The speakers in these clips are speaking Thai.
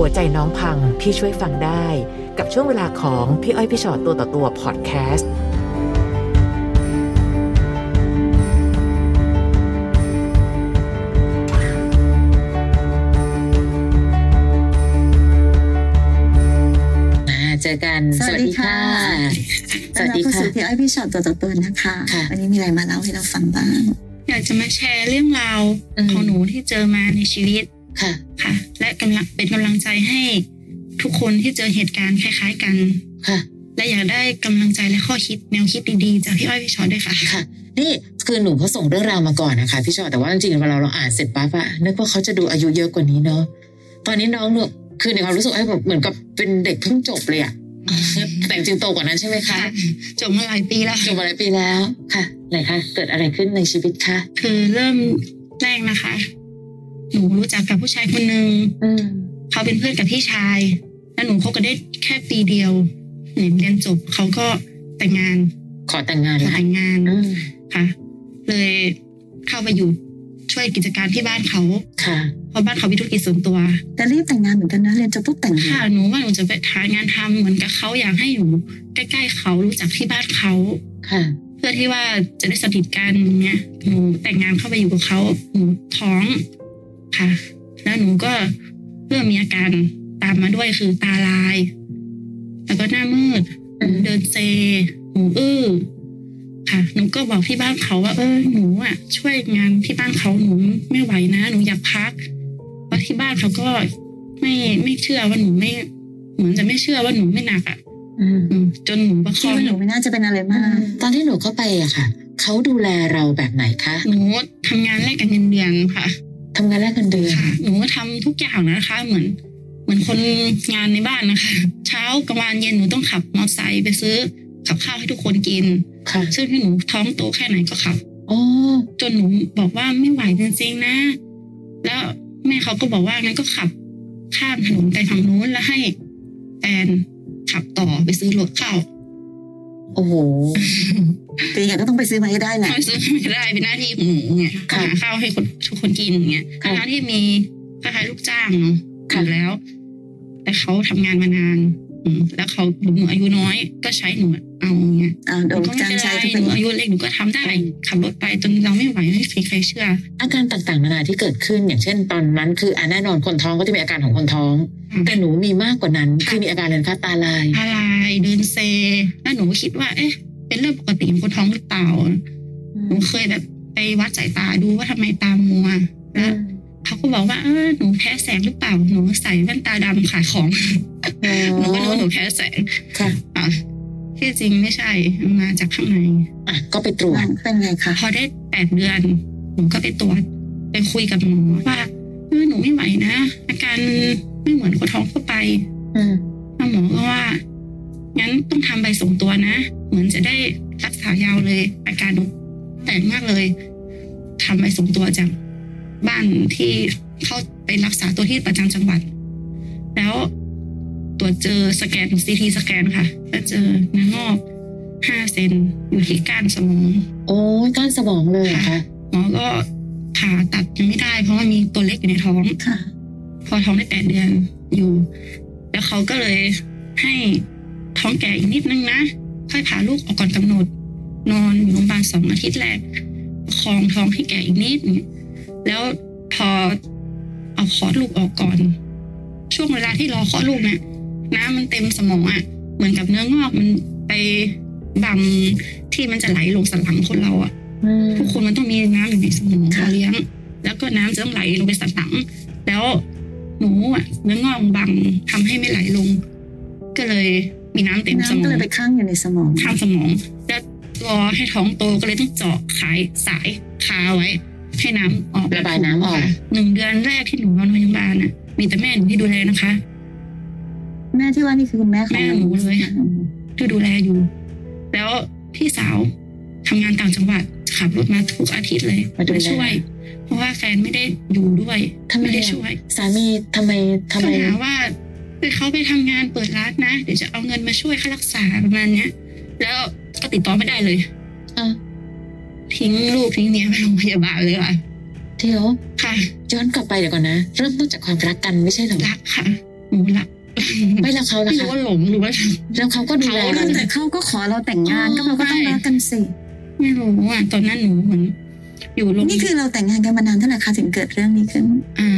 หัวใจน้องพังพี่ช่วยฟังได้ กับช่วงเวลาของพี่อ้อยพี่ชอตตัวต่อตัวพอดแคสต์มาเจอกัน สวัสดีค่ะ สวัสดีต้อนรับเข้าค่ะสู่พี่อ้อยพี่ชอตตัวต่อตัวนะคะค่ะวันนี้มีอะไรมาเล่าให้เราฟังบ้าง อยากจะมาแชร์เรื่องราวอืมของหนูที่เจอมาในชีวิต ค่ะค่ะ และกำลังเป็นกำลังใจให้ทุกคนที่เจอเหตุการณ์คล้าย ๆ กันค่ะ และอยากได้กำลังใจและข้อคิดแนวคิดดีๆจากพี่อ้อยพี่ชอตด้วยค่ะค่ะ นี่คือหนูเขาส่งเรื่องราวมาก่อนนะคะพี่ชอตแต่ว่าจริงๆเวลาเราอ่านเสร็จปั๊บอะนึกว่าเขาจะดูอายุเยอะกว่านี้เนาะตอนนี้น้องหนูคือในความรู้สึกไอ้แบบเหมือนกับเป็นเด็กเพิ่งจบเลยอะแต่จริงๆโตกว่านั้นใช่ไหมคะจบมาหลายปีแล้วจบมาหลายปีแล้วค่ะไหนคะเกิดอะไรขึ้นในชีวิตคะคือเริ่มแรกนะคะ หนูรู้จักกับผู้ชายคนหนึ่งอืมเขาเป็นเพื่อนกับพี่ชาย แล้วหนูคบกันได้แค่ปีเดียวหนูเรียนจบเขาก็แต่งงาน ขอแต่งงานขอแล้วแต่งงานอืมค่ะ เลยเข้าไปอยู่ช่วยกิจการที่บ้านเขาค่ะเพราะบ้านเขามีธุรกิจส่วนตัว แต่รีบแต่งงานเหมือนกันนะเรียนจบปุ๊บแต่งงาค่ะนหนูว่าหนูจะไปหางานทำเหมือนกับเขาอยากให้หนูใกล้ ๆ เขารู้จักที่บ้านเขาค่ะ เพื่อที่ว่าจะได้สนิทกันเนี้ยหนูแต่งงานเข้าไปอยู่กับเขาหนูท้อง ค่ะ แล้วหนูก็เริ่มมีอาการตามมาด้วยคือตาลาย แล้วก็หน้ามืดหนูเดินเซหนูอื้อค่ะ หนูก็บอกที่บ้านเขาว่า เออหนูอะ ช่วยงานที่บ้านเขาหนูไม่ไหวนะ หนูอยากพักเพราะที่บ้านเขาก็ไม่ไม่เชื่อว่าหนูไม่เหมือนจะไม่เชื่อว่าหนูไม่หนักอะอืมอืมจนหนูประคคิดองว่าหนูไม่น่าจะเป็นอะไรมาก ตอนที่หนูเข้าไปอะค่ะเขาดูแลเราแบบไหนคะหนูทำงานแลกกันเงินเดือนค่ะ ทำงานแรกเงินเดือนค่ะหนูทำทุกอย่างนะคะ เหมือน เหมือนคนงานในบ้านนะคะ เช้ากลางวันเย็นหนูต้องขับมอเตอร์ไซค์ไปซื้อกับข้าวให้ทุกคนกินค่ะซึ่งที่หนูท้องโตแค่ไหนก็ขับอ๋อจนหนูบอกว่าไม่ไหวจริงๆนะ แล้วแม่เขาก็บอกว่างั้นก็ขับข้ามถนนไปฝั่งนู้นแล้วให้แฟนขับต่อไปซื้อรถเข้า โอ้โห แต่ยังไงก็ต้องไปซื้อมาให้ได้แหละไม่ซื้อไม่ได้เป็นหน้าที่ของหนูเนี่ยค่ะ หาข้าวให้คนทุกคนกินอย่างเงี้ยค่ะทั้งๆที่มีคล้ายๆลูกจ้างเนาะค่ะอยู่แล้ว แต่เขาทำงานมานาน อืมแล้วเขาหนูอายุน้อยก็ใช้หนูเอาเงี้ยอ่าโดนก็ไม่จ้างเป็นใช้ไรทุกหคนนูอายุเล็กหนูก็ทำได้ขับรถไปจนเราไม่ไหวไม่มีใครเชื่อ อาการต่างๆนานาที่เกิดขึ้นอย่างเช่นตอนนั้น คืออะแน่นอนคนท้องก็จะมีอาการของคนท้องแต่หนูมีมากกว่านั้น ค่ะ คือมีอาการอะไรคะตาลาย อะไรเดินเซ แล้วหนูก็คิดว่า เอ๊ะ เป็นเรื่องปกติของคนท้องหรือเปล่าหนูเคยแบบไปวัดสายตาดูว่าทำไมตามัวแล้วเขาก็บอกว่าเออหนูแพ้แสงหรือเปล่าหนูใส่แว่นตาดำขายของหนูก็นึกว่าหนูแพ้แสงค่ะอะที่จริงไม่ใช่มันมาจากข้างในอะก็ไปตรวจเป็นไงคะพอได้แปดเดือนหนูก็ไปตรวจไปคุยกับหมอว่าเออหนูไม่ไหวนะอาการไม่เหมือนคนท้องทั่วไปอืมแล้วหมอก็ว่า งั้นต้องทำใบส่งตัวนะ เหมือนจะได้รักษายาวเลยอาการหนูแปลกมากเลยทำใบส่งตัวจากบ้านที่เข้าไปรักษาตัวที่ประจำจังหวัด แล้วตรวจเจอสแกนซีทีสแกนค่ะแล้วเจอเนื้องอกห้าเซนอยู่ที่ก้านสมอง โอ้ยก้านสมองเลยเหรอคะหมอก็ผ่าตัดยังไม่ได้ เพราะว่ามีตัวเล็กอยู่ในท้องค่ะ พอท้องได้แปดเดือนอยู่ แล้วเขาก็เลยให้ ท้องแก่อีกนิดนึงนะ ค่อยผ่าลูกออกก่อนกำหนด นอนอยู่โรงพยาบาลสองอาทิตย์แรกประคองท้องให้แก่อีกนิดนึงแล้วพอเอาคลอดลูกออกก่อน ช่วงเวลาที่รอคลอดลูกเนี่ยน้ำมันเต็มสมองอะ่ะ เหมือนกับเนื้องอกมันไปบังที่มันจะไหลลงสันหลังคนเราอะอืมทุกคนมันต้องมีน้ำอยู่ในสมองค่ะเราเลี้ยง แล้วก็น้ำจะต้องไหลลงไปสันหลัง แล้วหนูอะเนื้องอกบังทำให้ไม่ไหลลง ก็เลย มีน้ำเต็มสมน้ำอก็งเลยไปข้างอยู่ในสมองข้างสมองแล้วรอให้ท้องโตก็เลยต้องเจาะขายสายคาไว้ ให้น้ำออกระบายน้ำออกค่ะหนึ่งเดือนแรกที่หนูนอนโรงพยาบาลน่ะ มีแต่แม่หนูที่ดูแลนะคะ แม่ที่ว่านี่คือคุณแม่ของแม่หนูเลยที่ดูแลอยู่ แล้วพี่สาวทำงานต่างจังหวัดขับรถมาทุกอาทิตย์เลยมาดูแลช่วย เพราะว่าแฟนไม่ได้อยู่ด้วยทำไมไม่ได้อะช่วย สามีทำไมทำไมก็หาว่า ไปเขาไปทำงานเปิดร้านนะ เดี๋ยวจะเอาเงินมาช่วยค่ารักษาประมาณเนี้ย แล้วก็ติดต่อไม่ได้เลยอะทิ้งลูกทิ้งเมียไปโรงพยาบาลเลยค่ะเดี๋ยวค่ะ ย้อนกลับไปเดี๋ยวก่อนนะ เริ่มต้นจากความรักกันไม่ใช่เหรอรักค่ะหนูหลับไม่แล้วเขาล่ะไม่คะรู้ว่าหลงหรือว่าแล้วเขาก็ดูแลเขาเราแต่เขาก็ขอเราแต่งงานอ๋อก็เราก็ต้องรักกันสิไม่รู้อะตอนนั้นหนูเหมือนอยู่โรงนี่คือเราแต่งงานกันมานานเท่าไหร่คะถึงเกิดเรื่องนี้ขึ้นอ่า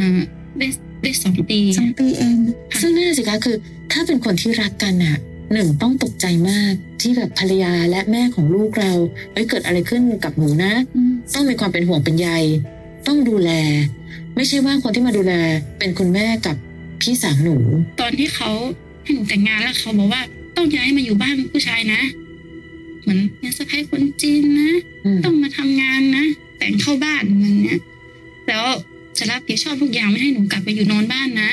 ได้ได้สองปีสองปีเอง ซึ่งนั่นนะสิคะคือ ถ้าเป็นคนที่รักกันอะหนึ่งต้องตกใจมากที่แบบภรรยาและแม่ของลูกเราเอ้ยเกิดอะไรขึ้นกับหนูนะอืมต้องมีความเป็นห่วงเป็นใยต้องดูแล ไม่ใช่ว่าคนที่มาดูแลเป็นคุณแม่กับพี่สาวหนู ตอนที่เขาให้หนูแต่งงานแล้วเขาบอกว่าต้องย้ายมาอยู่บ้านผู้ชายนะ เหมือนเนี่ยสะพ้ายคนจีนนะอืมต้องมาทำงานนะ แต่งเข้าบ้านเหมือนเนี้ยแล้ว จะรับผิดชอบทุกอย่างไม่ให้หนูกลับไปอยู่นอนบ้านนะ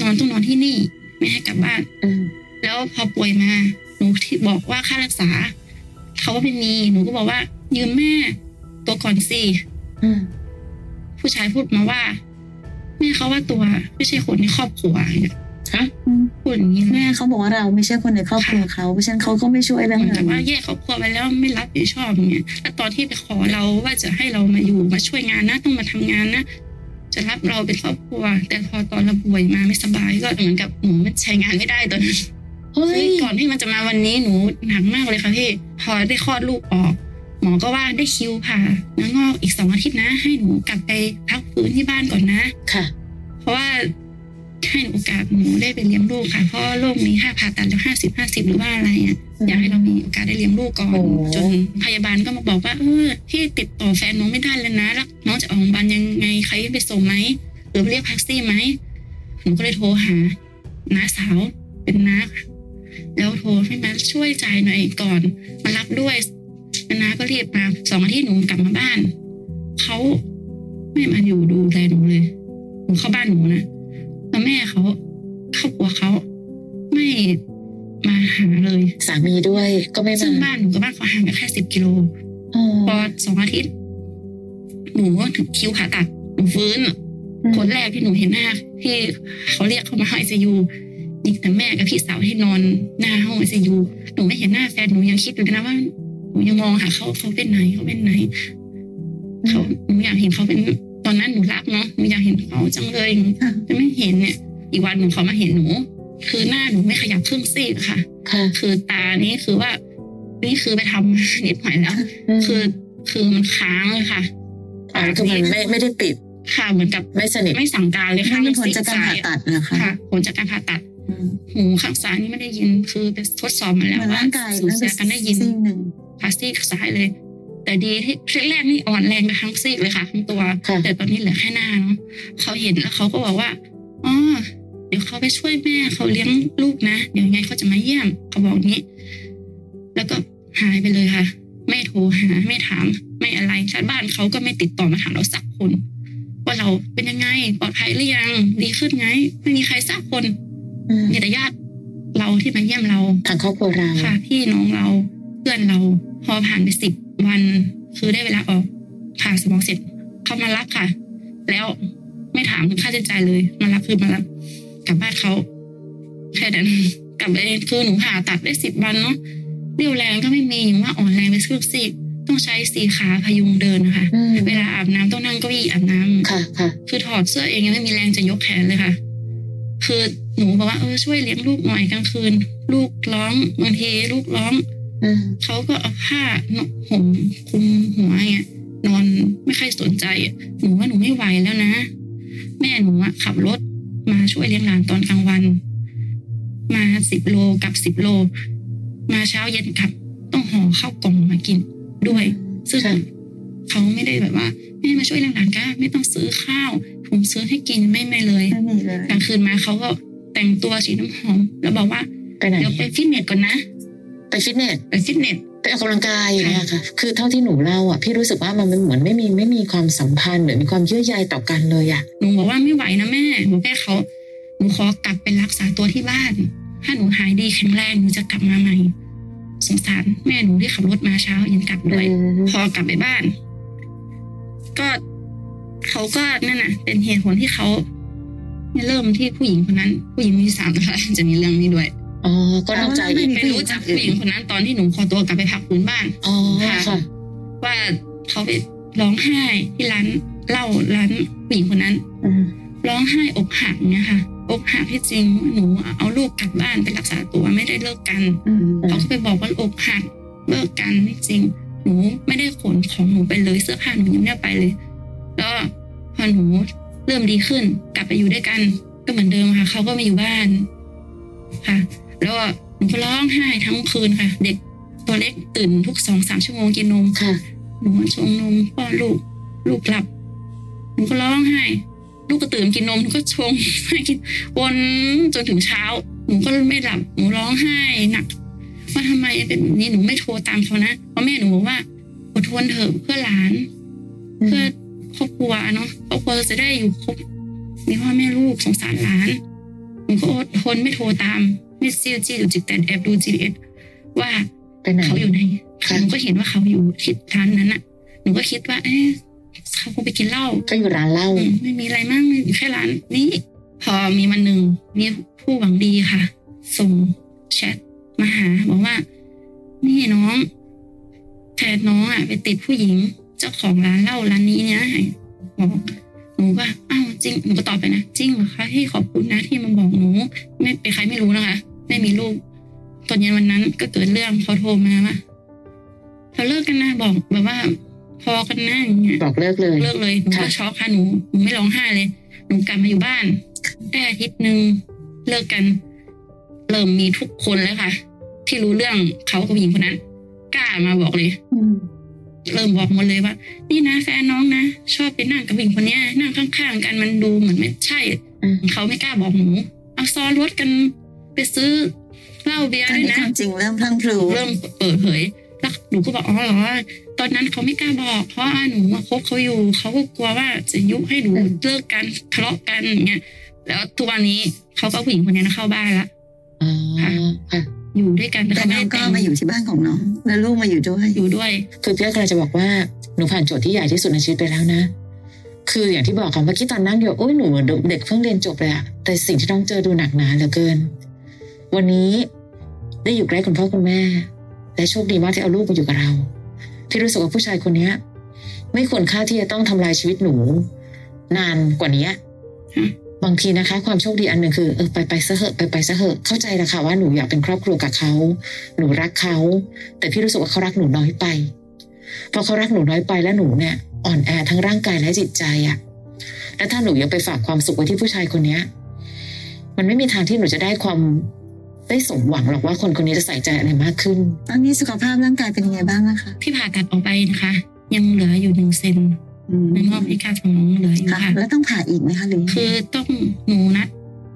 นอนต้องนอนที่นี่ ไม่ให้กลับบ้านอืมแล้วพอป่วยมา หนูที่บอกว่าค่ารักษาเขาก็ไม่มี หนูก็บอกว่า ยืมแม่ ตัวก่อนสิอืมผู้ชายพูดมาว่าแม่เขาว่าตัวไม่ใช่คนในครอบครัวเนี่ยฮะอืมพูดอย่างนี้เลยแม่เขาบอกว่าเราไม่ใช่คนในครอบครัวเขาเพราะฉะนั้นเขาก็ไม่ช่วยเรื่องเหมือนนั้กับนว่าแยกครอบครัวไปแล้วไม่รับผิดชอบอย่างเงี้ยแล้วตอนที่ไปขอเราว่าจะให้เรามาอยู่มาช่วยงานนะต้องมาทำงานนะ จะรับเราเป็นครอบครัว แต่พอตอนเราป่วยมาไม่สบายก็เหมือนกับหนูไม่ใช้งานไม่ได้ตอนนั้นเฮ้ยก่อนที่มันจะมาวันนี้หนูหนักมากเลยค่ะพี่พอได้คลอดลูกออกหมอก็ว่าได้คิวผ่าเนื้องอกอีกสองอาทิตย์นะ ให้หนูกลับไปพักฟื้นที่บ้านก่อนนะค่ะ เพราะว่า ให้โอกาสหนูได้ไปเลี้ยงลูกค่ะ เพราะโรคนี้ห้าผ่าตัดแล้วห้าสิบห้าสิบหรือว่าอะไรอะอยากให้เรามีโอกาสได้เลี้ยงลูกก่อนโอ้จนพยาบาลก็มาบอกว่าเออที่ติดต่อแฟนน้องไม่ได้เลยนะแล้วน้องจะออกโรงพยาบาลยังไงใครไปส่งไหมหรือเรียกแท็กซี่ไหมหนูก็เลยโทรหาน้าสาวเป็นน้าค่ะแล้วโทรให้มาช่วยจ่ายหน่อยก่อน มารับด้วยแล้วน้าก็รีบมาสองอาทิตย์หนูกลับมาบ้านเขาไม่มาอยู่ดูแลหนูเลยหนูเข้าบ้านหนูนะ แล้วแม่เขาครอบครัวเขาไม่มาหาเลย สามีด้วยก็ไม่ซึ่งมาบ้านหนูกับบ้านเขาห่างกันแค่สิบกิโลอ๋อพอสองอาทิตย์หนูก็ถึงคิวผ่าตัดหนูฟื้นคนแรกที่หนูเห็นหน้าที่เขาเรียกเขามาห้องไอซียูนี่แต่แม่กับพี่สาวที่นอนหน้าห้องไอซียูหนูไม่เห็นหน้าแฟนหนูยังคิดอยู่เลยนะว่าหนูยังมองหาเขาเขาเป็นไหนเขาเป็นไหนเขาหนูอยากเห็นเขาเป็นต อนนั้นหนูรักเนาะหนูอยากเห็นเขาจังเลยค่ะจะไม่เห็นเนี่ย อีกวันหนึ่งเขามาเห็นหนู คือหน้าหนูไม่ขยับครึ่งซีกค่ะค่ะคือตานี่คือว่า นี่คือไปทำนิดหน่อยแล้วมคือคือมันค้างเลยค่ะอ๋อคือมันไม่ไม่ได้ปิดค่ะเหมือนกับไม่สนิทไม่สั่งการเลยนั่ค่ะนเป็นผลจากการผ่าซีตัดนะคะค่ะผลจากการผ่าตัดอืมหูข้างซ้ายนี่ไม่ได้ยินคือไปทดสอบมาแล้วเหมือนว่าร่างกายสูญเสียการได้ยินซีกหนึ่งพาซีกซ้ายเลย แต่ดีที่แรกๆนี่อ่อนแรงไปทั้งซีกเลยค่ะทั้งตัวค่ะแต่ตอนนี้เหลือแค่หน้าเนาะเขาเห็นแล้วเขาก็บอกว่าอ๋อเดี๋ยวเขาไปช่วยแม่เขาเลี้ยงลูกนะ เดี๋ยวยังไงเขาจะมาเยี่ยมเขาบอกงี้ แล้วก็หายไปเลยค่ะ ไม่โทรหาไม่ถาม ไม่อะไรชาวบ้านเขาก็ไม่ติดต่อมาถามเราสักคน ว่าเราเป็นยังไงปลอดภัยหรือยังดีขึ้นไง ไม่มีใครสักคนอืมมีแต่ญาติเราที่มาเยี่ยมเราทางครอบครัวเราค่ะพี่น้องเราเพื่อนเราพอผ่านไปสิบ วันคือได้เวลาออกผ่าสมองเสร็จเขามารับค่ะ แล้วไม่ถามถึงค่าใช้จ่ายเลย มารับคือมารับกลับบ้านเขาแค่นั้นกลับไปคือหนูผ่าตัดได้สิบวันเนาะเรี่ยวแรงก็ไม่มีอย่างว่าอ่อนแรงไปครึ่งซีกต้องใช้สีขาพยุงเดินนะคะอืมเวลาอาบน้ำต้องนั่งเก้าอี้อาบน้ำค่ะค่ะคือถอดเสื้อเองยังไม่มีแรงจะยกแขนเลยค่ะ คือหนูบอกว่าเออช่วยเลี้ยงลูกหน่อยกลางคืน ลูกร้องบางทีลูกร้อง อืมเขาก็เอาผ้าห่มคลุมหัวอย่างเงี้ยนอนไม่ค่อยสนใจอะหนูว่าหนูไม่ไหวแล้วนะ แม่หนูอะขับรถมาช่วยเลี้ยงหลานตอนกลางวัน มาสิบโลกลับสิบโล มาเช้าเย็นกลับต้องห่อข้าวกล่องมากินด้วย ซึ่งค่ะเขาไม่ได้แบบว่าแม่มาช่วยเลี้ยงหลานก้าไม่ต้องซื้อข้าว ผมซื้อให้กินไม่ไม่เลยไม่มีเลยกลางคืนมาเขาก็แต่งตัวสีน้ำหอมแล้วบอกว่าไปไหนเดี๋ยวไปฟิตเนสก่อนนะ ไปฟิตเนสไปฟิตเนสไปออกกำลังกายอย่างเงี้ยค่ะคือเท่าที่หนูเล่าอะพี่รู้สึกว่ามันเหมือนไม่มีไม่มีความสัมพันธ์หรือมีความเยื่อใยต่อกันเลยอะหนูบอกว่าไม่ไหวนะแม่หนูแค่เขาหนูขอกลับไปรักษาตัวที่บ้าน ถ้าหนูหายดีแข็งแรงหนูจะกลับมาใหม่สงสารแม่หนูที่ขับรถมาเช้าเย็นกลับด้วยอืมพอกลับไปบ้าน ก็เขาก็นั่นน่ะ เป็นเหตุผลที่เขาเนี่ยเริ่มที่ผู้หญิงคนนั้น ผู้หญิงมีสามนะคะจะมีเรื่องนี้ด้วย อ๋อก็นอกใจอีกไปรู้จักผู้หญิงคนนั้นตอนที่หนูขอตัวกลับไปพักฟื้นบ้านอ๋อค่ะค่ะ ว่าเขาไปร้องไห้ที่ร้านเหล้าร้านผู้หญิงคนนั้นอืมร้องไห้อกหักเนี่ยค่ะอกหักที่จริงหนูเอาลูกกลับบ้านไปรักษาตัวไม่ได้เลิกกันอืมเขาก็ไปบอกว่าอกหักเลิกกันที่จริง หนูไม่ได้ขนของหนูไปเลยเสื้อผ้าหนูยังไม่ได้ไปเลย แล้วพอหนูเริ่มดีขึ้น กลับไปอยู่ด้วยกัน ก็เหมือนเดิมค่ะเขาก็มาอยู่บ้านค่ะ แล้วหนูก็ร้องไห้ทั้งคืนค่ะ เด็กตัวเล็กตื่นทุกสองสามชั่วโมงกินนมค่ะหนูชงนมป้อนลูก ลูกหลับหนูก็ร้องไห้ลูกก็ตื่นกินนมหนูก็ชงให้กินวนจนถึงเช้า หนูก็ไม่หลับหนูร้องไห้หนักว่าทำไมเป็นแบบนี้หนูไม่โทรตามเขานะเพราะแม่หนูบอกว่าอดทนเถอะเพื่อหลาน เพื่อครอบครัวเนาะครอบครัวจะได้อยู่ครบมีพ่อแม่ลูกสงสารหลานหนูก็อดทนไม่โทรตาม ไม่ซีจีหรือจิตแต่แอบดู GPS ว่าไปไหนเขาอยู่ไหนค่ะหนูก็เห็นว่าเขาอยู่ที่ร้านนั้นน่ะ หนูก็คิดว่า เอ๊ะเขาคงไปกินเหล้าก็อยู่ร้านเหล้าอืมไม่มีอะไรมากอยู่แค่ร้านนี้พอมีวันหนึ่งมีผู้หวังดีค่ะ ส่งแชทมาหา บอกว่า นี่น้องแฟนน้องอะไปติดผู้หญิง เจ้าของร้านเหล้าร้านนี้เนี่ยบอกหนูก็อ้าวจริงหนูก็ตอบไปนะจริงเหรอคะที่ขอบคุณนะที่มาบอกหนู ไม่เป็นใครไม่รู้นะคะ ไม่มีลูกตอนเย็นวันนั้นก็เกิดเรื่องเขาโทรมาว่าเราเลิกกันนะบอกแบบว่า พอกันนะอย่างเงี้ยบอกเลิกเลยเลิกเลยหนูก็ค่ะช็อกค่ะหนูหนูไม่ร้องไห้เลยหนูกลับมาอยู่บ้านได้อาทิตย์หนึ่งเลิกกันเริ่มมีทุกคนแล้วค่ะ ที่รู้เรื่องเขากับผู้หญิงคนนั้น กล้ามาบอกเลยอืมเริ่มบอกหมดเลยว่า นี่นะแฟนน้องนะชอบไปนั่งกับผู้หญิงคนเนี้ยนั่งข้างๆกันมันดูเหมือนไม่ใช่อืมเขาไม่กล้าบอกหนูเอาซ้อนรถกัน ไปซื้อเหล้าเบียร์ตอนด้วยนี้นะความจริงเริ่มพลังพลูเริ่มเปิดเผยแล้วหนูก็บอกอ๋อเหรอตอนนั้นเขาไม่กล้าบอก เพราะว่าหนูอะคบเขาอยู่เขาก็กลัวว่าจะยุให้หนูเลิกกันทะเลาะกันอย่างเงี้ยแล้วทุกวันนี้เขาก็เอาผู้หญิงคนนี้นะเข้าบ้านละอ๋อค่ะอยู่ด้วยกันแต่แต่เขาไม่น้องได้ก็แต่งมาอยู่ที่บ้านของน้องแล้วลูกมาอยู่ด้วยอยู่ด้วย คือพี่อ้อยกำลังจะบอกว่าหนูผ่านโจทย์ที่ใหญ่ที่สุดในชีวิตไปแล้วนะ คืออย่างที่บอกค่ะเมื่อกี้ตอนนั่งอยู่โอ้ยหนูเหมือนเด็กเพิ่งเรียนจบเลยอะแต่สิ่งที่ต้องเจอดูหนักหนาเหลือเกิน วันนี้ได้อยู่ใกล้คุณพ่อคุณแม่ และโชคดีมากที่เอาลูกมาอยู่กับเราพี่รู้สึกว่าผู้ชายคนเนี้ย ไม่ควรค่าที่จะต้องทำลายชีวิตหนู นานกว่านี้บางทีนะคะ ความโชคดีอันหนึ่งคือเออไปไปซะเหอะไปไปซะเหอะเข้าใจล้วค่ะว่าหนูอยากเป็นครอบครัวกับเขา หนูรักเขา แต่พี่รู้สึกว่าเขารักหนูน้อยไป พอเขารักหนูน้อยไปแล้วหนูเนี่ย อ่อนแอทั้งร่างกายและจิตใจอะแล้วถ้าหนูยังไปฝากความสุขไว้ที่ผู้ชายคนเนี้ย มันไม่มีทางที่หนูจะได้ความ ได้สมหวังหรอกว่าคนคนนี้จะใส่ใจอะไรมากขึ้น ตอนนี้สุขภาพร่างกายเป็นยังไงบ้างนะคะ ที่ผ่าตัดออกไปนะคะ ยังเหลืออยู่หนึ่งเซนอืมในงอกพิการสมองเหลืออยู่ค่ะค่ะ แล้วต้องผ่าอีกไหมคะหรือคือต้องหนูนัด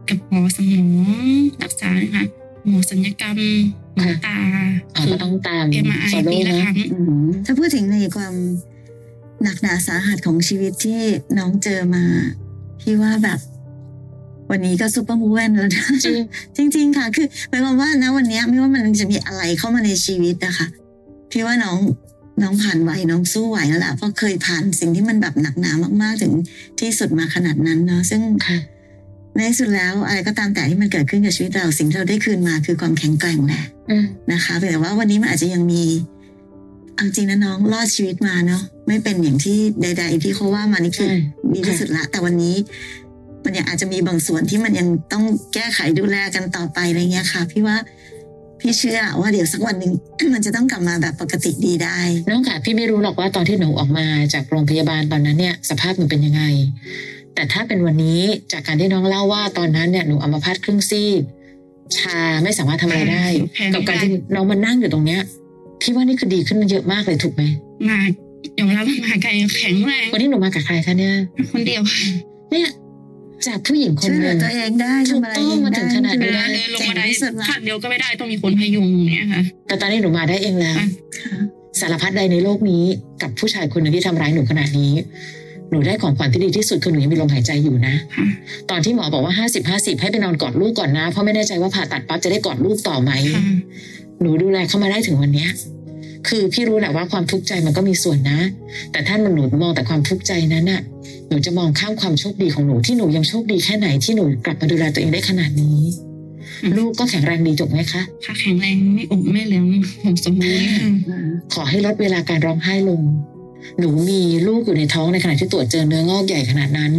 กับหมอสมองรักษานะคะหมอสัญญกรรมหมอตาอ๋อคืก็ต้องตามเอ็มไอ follow ปีละนะครั้งอืมถ้าพูดถึงในความหนักหนาสาหัสของชีวิตที่น้องเจอมาพี่ว่าแบบ วันนี้ก็ superwoman แล้วนะจริงจริงๆค่ะ คือหมายความว่านะวันเนี้ยไม่ว่ามันจะมีอะไรเข้ามาในชีวิตนะคะพี่ว่าน้องน้องผ่านไหวน้องสู้ไหวแล้วล่ะเพราะเคยผ่านสิ่งที่มันแบบหนักหนามากๆถึงที่สุดมาขนาดนั้นเนาะซึ่งค่ะในที่สุดแล้วอะไรก็ตามแต่ที่มันเกิดขึ้นกับชีวิตเราสิ่งที่เราได้คืนมาคือความแข็งแกร่งแหละอืมนะคะแต่ว่าวันนี้มันอาจจะยังมีเอาจริงนะน้องรอดชีวิตมาเนาะไม่เป็นอย่างที่ใด ๆ ที่เขาว่ามานี่คือใช่ดีที่สุดละแต่วันนี้ มันยังอาจจะมีบางส่วนที่มันยังต้องแก้ไขดูแลกันต่อไปอะไรเงี้ยค่ะ พี่ว่าพี่เชื่อว่าเดี๋ยวสักวันหนึ่งมันจะต้องกลับมาแบบปกติดีได้ น้องค่ะพี่ไม่รู้หรอกว่าตอนที่หนูออกมาจากโรงพยาบาลตอนนั้นเนี่ยสภาพหนูเป็นยังไง แต่ถ้าเป็นวันนี้จากการที่น้องเล่าว่าตอนนั้นเนี่ยหนูอัมพาตครึ่งซีกชาไม่สามารถทำอะไรได้แพ้ไม่ได้ กับการที่น้องมานั่งอยู่ตรงเนี้ยพี่ว่านี่คือดีขึ้นเยอะมากเลยถูกไหมมายอมรับว่ามาไกลแข็งแรงวันนี้หนูมากับใครคะเนี่ยคนเดียวค่ะเนี่ย จากผู้หญิงคนช่วยหเหลืนึ่องตัวเองได้ถูกทำอะไรต้องเองมาถึงขนาดนี้เวได้ลาเดินลงเจ๋งมาได้ที่สุดละขั้นเดียวก็ไม่ได้ต้องมีคนพยุงอย่างเนี่ยค่ะ แต่ตอนนี้หนูมาได้เองแล้วอะค่ะสารพัดใดในโลกนี้กับผู้ชายคนหนึ่งที่ทำร้ายหนูขนาดนี้ หนูได้ของขวัญที่ดีที่สุดคือหนูยังมีลมหายใจอยู่นะ ค่ะ ตอนที่หมอบอกว่าห้าสิบห้าสิบให้ไปนอนกอดลูกก่อนนะ เพราะไม่แน่ใจว่าผ่าตัดปั๊บจะได้กอดลูกต่อไหม ค่ะหนูดูแลเข้ามาได้ถึงวันเนี้ย คือพี่รู้แหละว่าความทุกข์ใจมันก็มีส่วนนะ แต่ถ้าหนูมองแต่ความทุกข์ใจนั้นน่ะ หนูจะมองข้ามความโชคดีของหนูที่หนูยังโชคดีแค่ไหนที่หนูกลับมาดูแลตัวเองได้ขนาดนี้ ลูกก็แข็งแรงดีจบไหมคะค่ะแข็งแรงไม่อกไม่เหลืองผมสมบูรณ์ค่ะอืมขอให้ลดเวลาการร้องไห้ลง หนูมีลูกอยู่ในท้องในขณะที่ตรวจเจอเนื้องอกใหญ่ขนาดนั้น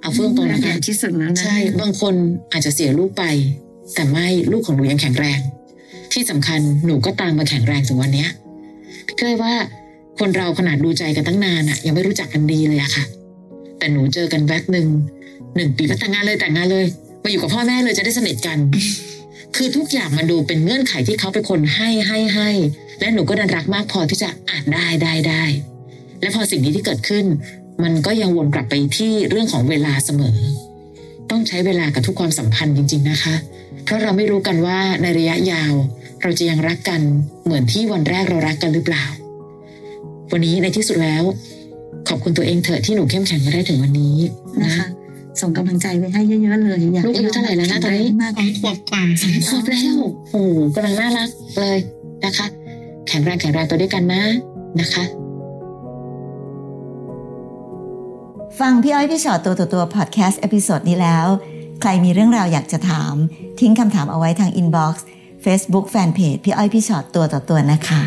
เอาเฟื่องตรงนะใหญ่คะที่สุดแล้วนะใช่ บางคนอาจจะเสียลูกไป แต่ไม่ลูกของหนูยังแข็งแรง ที่สำคัญหนูก็ตามมาแข็งแรงถึงวันเนี้ยพี่เคยว่าคนเราขนาดดูใจกันตั้งนานอะยังไม่รู้จักกันดีเลยอะค่ะ แต่หนูเจอกันแวบหนึ่งหนึ่งปีก็แต่งงานเลยแต่งงานเลยมาอยู่กับพ่อแม่เลยจะได้สนิทกัน คือทุกอย่างมันดูเป็นเงื่อนไขที่เขาเป็นคนให้ให้ให้และหนูก็ดันรักมากพอที่จะอาจได้ได้ได้ และพอสิ่งนี้ที่เกิดขึ้น มันก็ยังวนกลับไปที่เรื่องของเวลาเสมอ ต้องใช้เวลากับทุกความสัมพันธ์จริง ๆนะคะ เพราะเราไม่รู้กันว่าในระยะยาว เราจะยังรักกันเหมือนที่วันแรกเรารักกันหรือเปล่า วันนี้ในที่สุดแล้ว ขอบคุณตัวเองเถอะที่หนูเข้มแข็งมาได้ถึงวันนี้นะนะคะส่งกำลังใจไปให้เยอะๆเลยอยากลูกอายุเท่าไหร่แล้วนะตอนนี้มากสองขวบกว่าสองขวบแล้วโอ้โหกำลังน่ารักเลยนะคะ แข็งแรงแข็งแรงตัวด้วยกันนะนะคะ ฟังพี่อ้อยพี่ฉอดตัวต่อตัวพอดแคสต์ episode นี้แล้ว ใครมีเรื่องราวอยากจะถาม ทิ้งคำถามเอาไว้ทาง inbox เฟซบุ๊กแฟนเพจพี่อ้อยพี่ฉอดตัวต่อตัวนะคะ